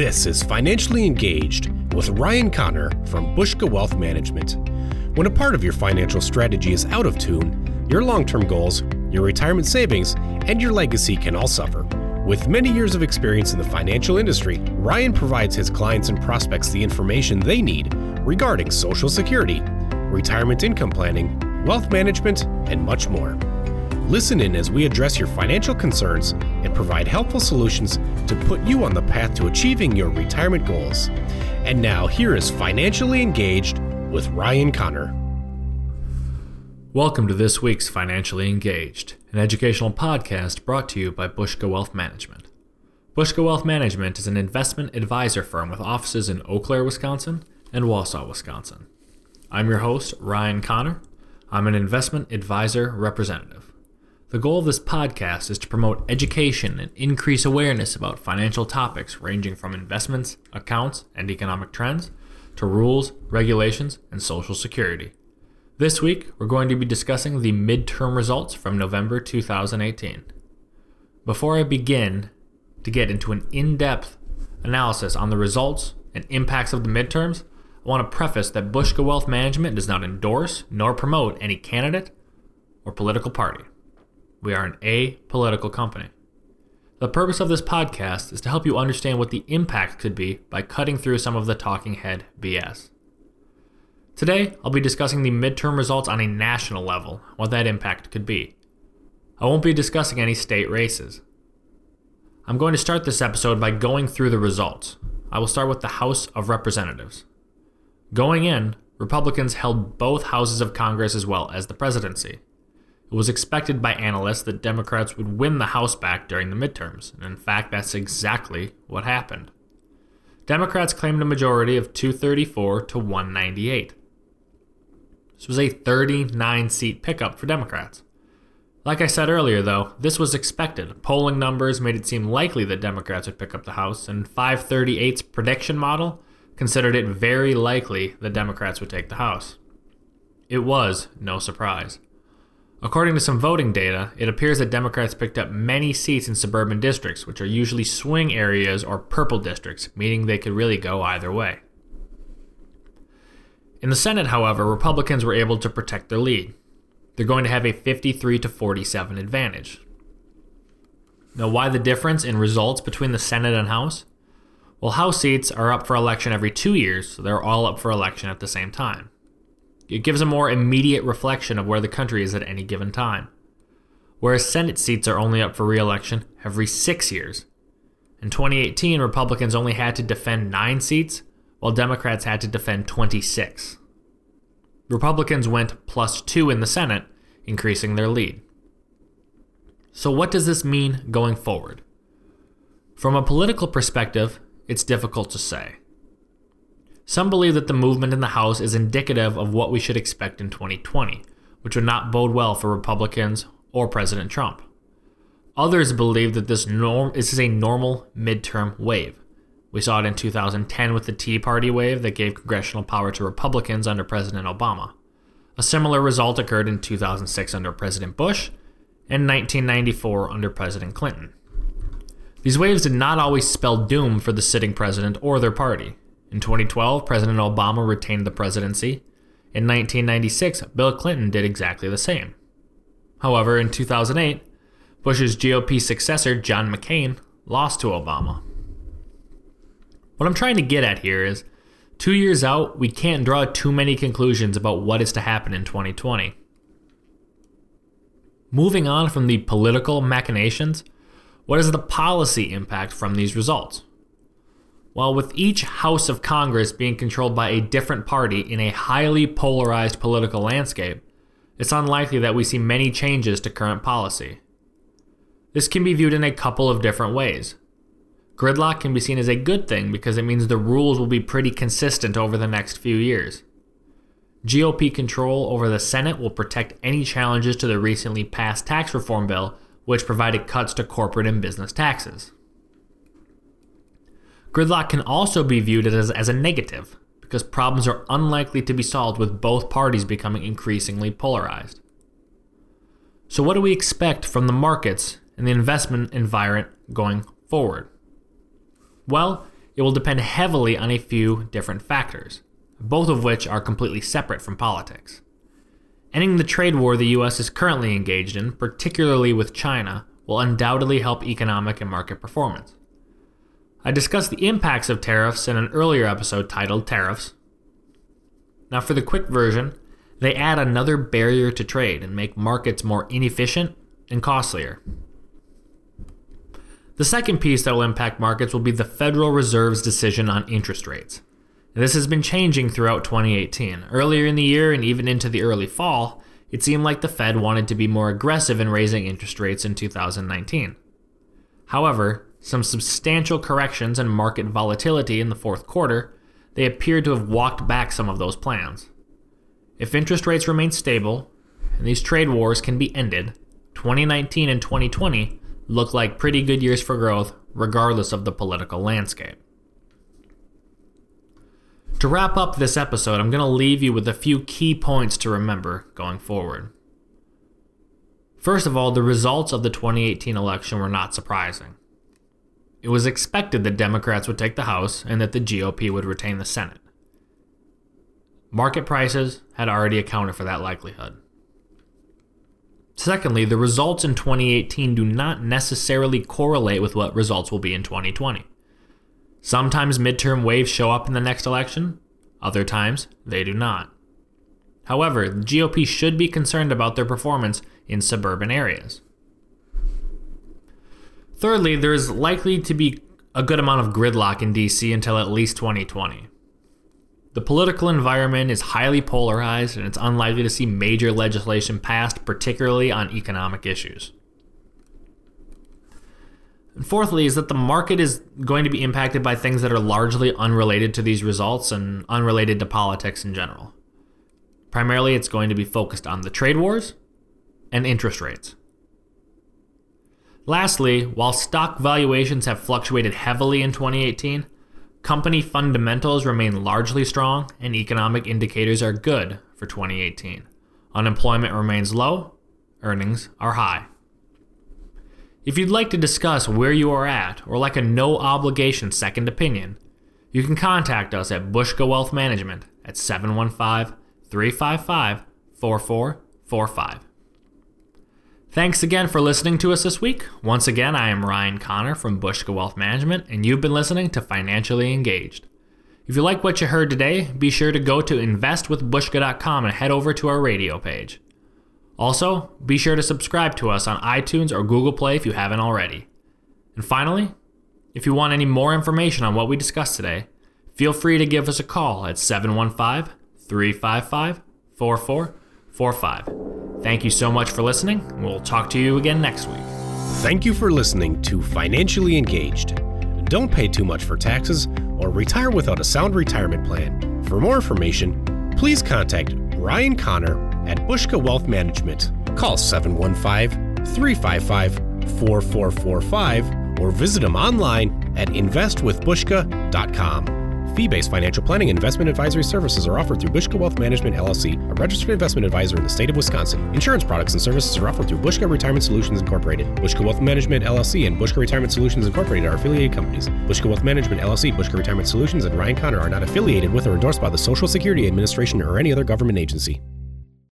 This is Financially Engaged with Ryan Connor from Buska Wealth Management. When a part of your financial strategy is out of tune, your long term goals, your retirement savings, and your legacy can all suffer. With many years of experience in the financial industry, Ryan provides his clients and prospects the information they need regarding Social Security, retirement income planning, wealth management, and much more. Listen in as we address your financial concerns and provide helpful solutions to put you on the path to achieving your retirement goals. And now, here is Financially Engaged with Ryan Connor. Welcome to this week's Financially Engaged, an educational podcast brought to you by Buska Wealth Management. Buska Wealth Management is an investment advisor firm with offices in Eau Claire, Wisconsin and Wausau, Wisconsin. I'm your host, Ryan Connor. I'm an investment advisor representative. The goal of this podcast is to promote education and increase awareness about financial topics ranging from investments, accounts, and economic trends to rules, regulations, and Social Security. This week, we're going to be discussing the midterm results from November 2018. Before I begin to get into an in depth analysis on the results and impacts of the midterms, I want to preface that Buska Wealth Management does not endorse nor promote any candidate or political party. We are an apolitical company. The purpose of this podcast is to help you understand what the impact could be by cutting through some of the talking head BS. Today, I'll be discussing the midterm results on a national level, what that impact could be. I won't be discussing any state races. I'm going to start this episode by going through the results. I will start with the House of Representatives. Going in, Republicans held both houses of Congress as well as the presidency. It was expected by analysts that Democrats would win the House back during the midterms, and in fact, that's exactly what happened. Democrats claimed a majority of 234 to 198. This was a 39 seat pickup for Democrats. Like I said earlier, though, this was expected. Polling numbers made it seem likely that Democrats would pick up the House, and 538's prediction model considered it very likely that Democrats would take the House. It was no surprise. According to some voting data, it appears that Democrats picked up many seats in suburban districts, which are usually swing areas or purple districts, meaning they could really go either way. In the Senate, however, Republicans were able to protect their lead. They're going to have a 53 to 47 advantage. Now, why the difference in results between the Senate and House? Well, House seats are up for election every two years, so they're all up for election at the same time. It gives a more immediate reflection of where the country is at any given time. Whereas Senate seats are only up for re election every six years. In 2018, Republicans only had to defend nine seats, while Democrats had to defend 26. Republicans went plus two in the Senate, increasing their lead. So, what does this mean going forward? From a political perspective, it's difficult to say. Some believe that the movement in the House is indicative of what we should expect in 2020, which would not bode well for Republicans or President Trump. Others believe that this, norm, this is a normal midterm wave. We saw it in 2010 with the Tea Party wave that gave congressional power to Republicans under President Obama. A similar result occurred in 2006 under President Bush and 1994 under President Clinton. These waves did not always spell doom for the sitting president or their party. In 2012, President Obama retained the presidency. In 1996, Bill Clinton did exactly the same. However, in 2008, Bush's GOP successor, John McCain, lost to Obama. What I'm trying to get at here is two years out, we can't draw too many conclusions about what is to happen in 2020. Moving on from the political machinations, what is the policy impact from these results? While with each House of Congress being controlled by a different party in a highly polarized political landscape, it's unlikely that we see many changes to current policy. This can be viewed in a couple of different ways. Gridlock can be seen as a good thing because it means the rules will be pretty consistent over the next few years. GOP control over the Senate will protect any challenges to the recently passed tax reform bill, which provided cuts to corporate and business taxes. Gridlock can also be viewed as, as a negative, because problems are unlikely to be solved with both parties becoming increasingly polarized. So, what do we expect from the markets and the investment environment going forward? Well, it will depend heavily on a few different factors, both of which are completely separate from politics. Ending the trade war the US is currently engaged in, particularly with China, will undoubtedly help economic and market performance. I discussed the impacts of tariffs in an earlier episode titled Tariffs. Now, for the quick version, they add another barrier to trade and make markets more inefficient and costlier. The second piece that will impact markets will be the Federal Reserve's decision on interest rates. This has been changing throughout 2018. Earlier in the year and even into the early fall, it seemed like the Fed wanted to be more aggressive in raising interest rates in 2019. However, some substantial corrections and market volatility in the fourth quarter, they appeared to have walked back some of those plans. If interest rates remain stable and these trade wars can be ended, 2019 and 2020 look like pretty good years for growth, regardless of the political landscape. To wrap up this episode, I'm going to leave you with a few key points to remember going forward. First of all, the results of the 2018 election were not surprising. It was expected that Democrats would take the House and that the GOP would retain the Senate. Market prices had already accounted for that likelihood. Secondly, the results in 2018 do not necessarily correlate with what results will be in 2020. Sometimes midterm waves show up in the next election, other times they do not. However, the GOP should be concerned about their performance in suburban areas. Thirdly, there is likely to be a good amount of gridlock in DC until at least 2020. The political environment is highly polarized, and it's unlikely to see major legislation passed, particularly on economic issues. And fourthly, is that the market is going to be impacted by things that are largely unrelated to these results and unrelated to politics in general. Primarily, it's going to be focused on the trade wars and interest rates. Lastly, while stock valuations have fluctuated heavily in 2018, Company fundamentals remain largely strong, and economic indicators are good for 2018. Unemployment remains low, earnings are high. If you'd like to discuss where you are at or like a no obligation second opinion, you can contact us at Buska Wealth Management at 715 355 4445. Thanks again for listening to us this week. Once again, I am Ryan Connor from Buska Wealth Management, and you've been listening to Financially Engaged. If you like what you heard today, be sure to go to investwithbuska.com and head over to our radio page. Also, be sure to subscribe to us on iTunes or Google Play if you haven't already. And finally, if you want any more information on what we discussed today, feel free to give us a call at 715 355 4445. Thank you so much for listening. We'll talk to you again next week. Thank you for listening to Financially Engaged. Don't pay too much for taxes or retire without a sound retirement plan. For more information, please contact Ryan Connor at Buska Wealth Management. Call 715 355 4445 or visit him online at investwithbuska.com. Fee-based financial planning and investment advisory services are offered through Buska Wealth Management LLC, a registered investment advisor in the state of Wisconsin. Insurance products and services are offered through Buska Retirement Solutions Incorporated. Buska Wealth Management LLC and Buska Retirement Solutions Incorporated are affiliated companies. Buska Wealth Management LLC, Bushka Retirement Solutions, and Ryan Connor are not affiliated with or endorsed by the Social Security Administration or any other government agency.